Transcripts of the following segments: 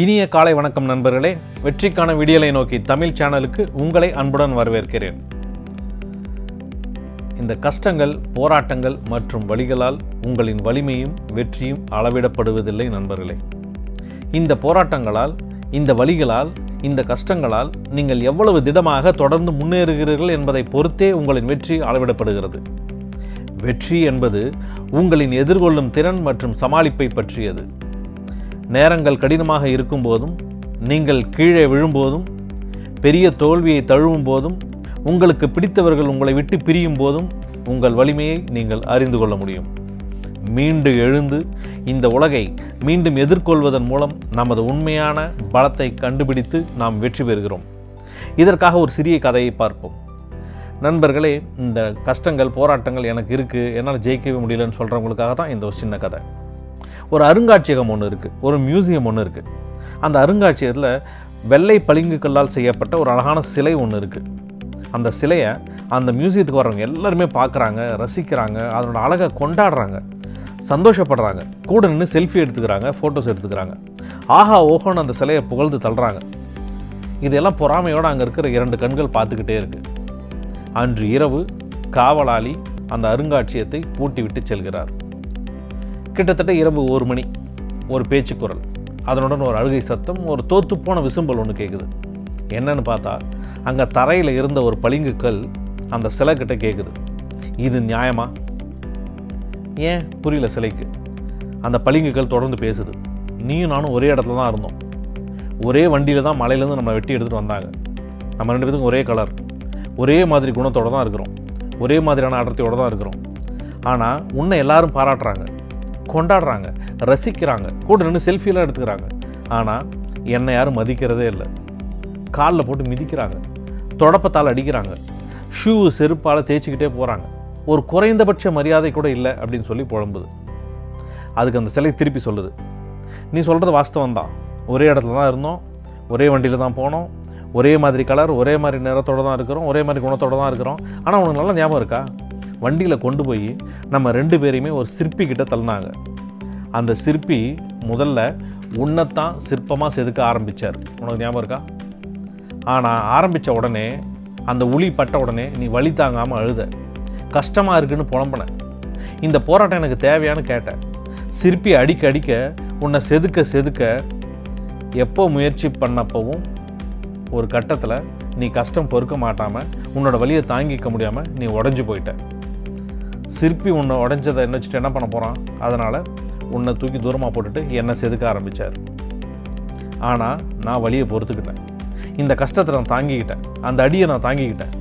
இனிய காலை வணக்கம் நண்பர்களே. வெற்றிக்கான விடியலை நோக்கி தமிழ் சேனலுக்கு உங்களை அன்புடன் வரவேற்கிறேன். இந்த கஷ்டங்கள் போராட்டங்கள் மற்றும் வழிகளால் உங்களின் வலிமையும் வெற்றியும் அளவிடப்படுவதில்லை நண்பர்களே. இந்த போராட்டங்களால் இந்த வழிகளால் இந்த கஷ்டங்களால் நீங்கள் எவ்வளவு திடமாக தொடர்ந்து முன்னேறுகிறீர்கள் என்பதை பொறுத்தே உங்களின் வெற்றி அளவிடப்படுகிறது. வெற்றி என்பது உங்களின் எதிர்கொள்ளும் திறன் மற்றும் சமாளிப்பை பற்றியது. நேரங்கள் கடினமாக இருக்கும் போதும் நீங்கள் கீழே விழும்போதும் பெரிய தோல்வியை தழுவும் போதும் உங்களுக்கு பிடித்தவர்கள் உங்களை விட்டு பிரியும் போதும் உங்கள் வலிமையை நீங்கள் அறிந்து கொள்ள முடியும். மீண்டு எழுந்து இந்த உலகை மீண்டும் எதிர்கொள்வதன் மூலம் நமது உண்மையான பலத்தை கண்டுபிடித்து நாம் வெற்றி பெறுகிறோம். இதற்காக ஒரு சிறிய கதையை பார்ப்போம். நண்பர்களே இந்த கஷ்டங்கள் போராட்டங்கள் எனக்கு இருக்குது என்னால் ஜெயிக்கவே முடியலன்னு சொல்கிறவங்களுக்காக தான் இந்த ஒரு சின்ன கதை. ஒரு அருங்காட்சியகம் ஒன்று இருக்குது ஒரு மியூசியம் ஒன்று இருக்குது அந்த அருங்காட்சியகத்தில் வெள்ளை பளிங்குக்கல்லால் செய்யப்பட்ட ஒரு அழகான சிலை ஒன்று இருக்குது அந்த சிலையை அந்த மியூசியத்துக்கு வர்றவங்க எல்லாருமே பார்க்குறாங்க ரசிக்கிறாங்க அதனோட அழகை கொண்டாடுறாங்க சந்தோஷப்படுறாங்க. கூட நின்று செல்ஃபி எடுத்துக்கிறாங்க ஃபோட்டோஸ் எடுத்துக்கிறாங்க. ஆஹா ஓஹோன்னு அந்த சிலையை புகழ்ந்து தள்ளுறாங்க. இதெல்லாம் பொறாமையோடு அங்கே இருக்கிற இரண்டு கண்கள் பார்த்துக்கிட்டே இருக்குது அன்று இரவு காவலாளி அந்த அருங்காட்சியகத்தை பூட்டிவிட்டு செல்கிறார். கிட்டத்தட்ட இரவு ஒரு மணி ஒரு பேச்சு குரல். அதனுடன் ஒரு அழுகை சத்தம் ஒரு தோத்துப்போன விசும்பல் ஒன்று கேட்குது என்னன்னு பார்த்தா அங்கே தரையில் இருந்த ஒரு பளிங்கு கல் அந்த சிலை கிட்ட கேட்குது இது நியாயமா? ஏன்? புரியல சிலைக்கு. அந்த பளிங்கு கல் தொடர்ந்து பேசுது. நீயும் நானும் ஒரே இடத்துல தான் இருந்தோம். ஒரே வண்டியில் தான் மலையிலேருந்து நம்ம வெட்டி எடுத்துகிட்டு வந்தாங்க. நம்ம ரெண்டு பேத்துக்கும் ஒரே கலர் ஒரே மாதிரி குணத்தோடு தான் இருக்கிறோம். ஒரே மாதிரியான அடர்த்தியோடு தான் இருக்கிறோம். ஆனால் உன்னை எல்லாரும் பாராட்டுறாங்க. கொண்டாடுறாங்க ரசிக்கிறாங்க கூட நின்று செல்ஃபியெல்லாம் எடுத்துக்கிறாங்க. ஆனால் என்னை யாரும் மதிக்கிறதே இல்லை. காலில் போட்டு மிதிக்கிறாங்க. தொடப்பத்தால் அடிக்கிறாங்க. ஷூ செருப்பால் தேய்ச்சிக்கிட்டே போகிறாங்க ஒரு குறைந்தபட்ச மரியாதை கூட இல்லை அப்படின்னு சொல்லி புலம்புது. அதுக்கு அந்த சிலை திருப்பி சொல்லுது. நீ சொல்கிறது வாஸ்தவம் தான். ஒரே இடத்துல தான் இருந்தோம். ஒரே வண்டியில் தான் போனோம். ஒரே மாதிரி கலர் ஒரே மாதிரி நிறத்தோடு தான் இருக்கிறோம். ஒரே மாதிரி குணத்தோடு தான் இருக்கிறோம். ஆனால் உனக்கு நல்லா ஞாபகம் இருக்கா? வண்டியில் கொண்டு போய் நம்ம ரெண்டு பேரையுமே ஒரு சிற்பி கிட்ட தள்ளினாங்க. அந்த சிற்பி முதல்ல உன்னைத்தான் சிற்பமாக செதுக்க ஆரம்பித்தார் உனக்கு ஞாபகம் இருக்கா? ஆனால் ஆரம்பித்த உடனே அந்த உளி பட்ட உடனே நீ வழி தாங்காமல் அழுத. கஷ்டமாக இருக்குன்னு புலம்புன. இந்த போராட்டம் எனக்கு தேவையான்னு கேட்டேன் சிற்பி அடிக்க அடிக்க உன்னை செதுக்க செதுக்க எப்போ முயற்சி பண்ணப்பவும் ஒரு கட்டத்தில் நீ கஷ்டம் பொறுக்க மாட்டாமல் உன்னோட வழியை தாங்கிக்க முடியாமல் நீ உடஞ்சி போயிட்ட. சிற்பி உன்னை உடஞ்சதை என்ன வச்சுட்டு என்ன பண்ண போகிறான் அதனால் உன்னை தூக்கி தூரமாக போட்டுட்டு என்னை செதுக்க ஆரம்பித்தார் ஆனால் நான் வழியை பொறுத்துக்கிட்டேன். இந்த கஷ்டத்தை நான் தாங்கிக்கிட்டேன். அந்த அடியை நான் தாங்கிக்கிட்டேன்.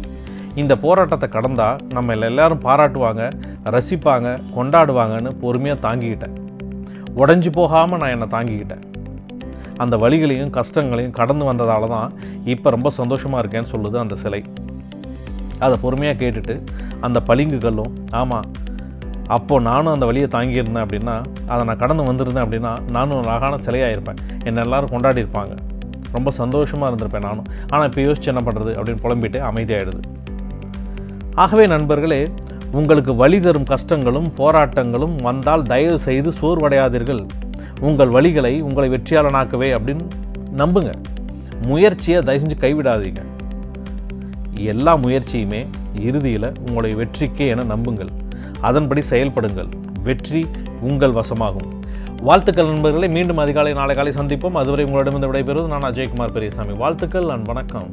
இந்த போராட்டத்தை கடந்தால் நம்ம எல்லாரும் பாராட்டுவாங்க ரசிப்பாங்க கொண்டாடுவாங்கன்னு பொறுமையாக தாங்கிக்கிட்டேன். உடஞ்சி போகாமல் நான் என்னை தாங்கிக்கிட்டேன். அந்த வழிகளையும் கஷ்டங்களையும் கடந்து வந்ததால தான் இப்போ ரொம்ப சந்தோஷமாக இருக்கேன்னு சொல்லுது அந்த சிலை. அதை பொறுமையாக கேட்டுட்டு அந்த பளிங்குகளும் ஆமாம் அப்போது நானும் அந்த வழியை தாங்கியிருந்தேன் அப்படின்னா அதை நான் கடந்து வந்திருந்தேன் அப்படின்னா நானும் ஒரு அழகான சிலையாக இருப்பேன் என்னை எல்லாரும் கொண்டாடி இருப்பாங்க ரொம்ப சந்தோஷமாக இருந்திருப்பேன் நானும். ஆனால் இப்போ யோசிச்சு என்ன பண்ணுறது அப்படின்னு புலம்பிட்டு அமைதியாகிடுது ஆகவே நண்பர்களே உங்களுக்கு வழி தரும் கஷ்டங்களும் போராட்டங்களும் வந்தால் தயவு செய்து சோர்வடையாதீர்கள். உங்கள் வழிகளை உங்களை வெற்றியாளனாக்கவே அப்படின்னு நம்புங்க. முயற்சியை தயவு செஞ்சு கைவிடாதீங்க. எல்லா முயற்சியுமே இறுதியில் உங்களுடைய வெற்றிக்கே என நம்புங்கள். அதன்படி செயல்படுங்கள். வெற்றி உங்கள் வசமாகும். வாழ்த்துக்கள் நண்பர்களை மீண்டும் அதிகாலை நாளை காலை சந்திப்போம். அதுவரை உங்களிடமிருந்து விடைபெறுவது நான் அஜயகுமார் பெரியசாமி. வாழ்த்துக்கள் நான் வணக்கம்.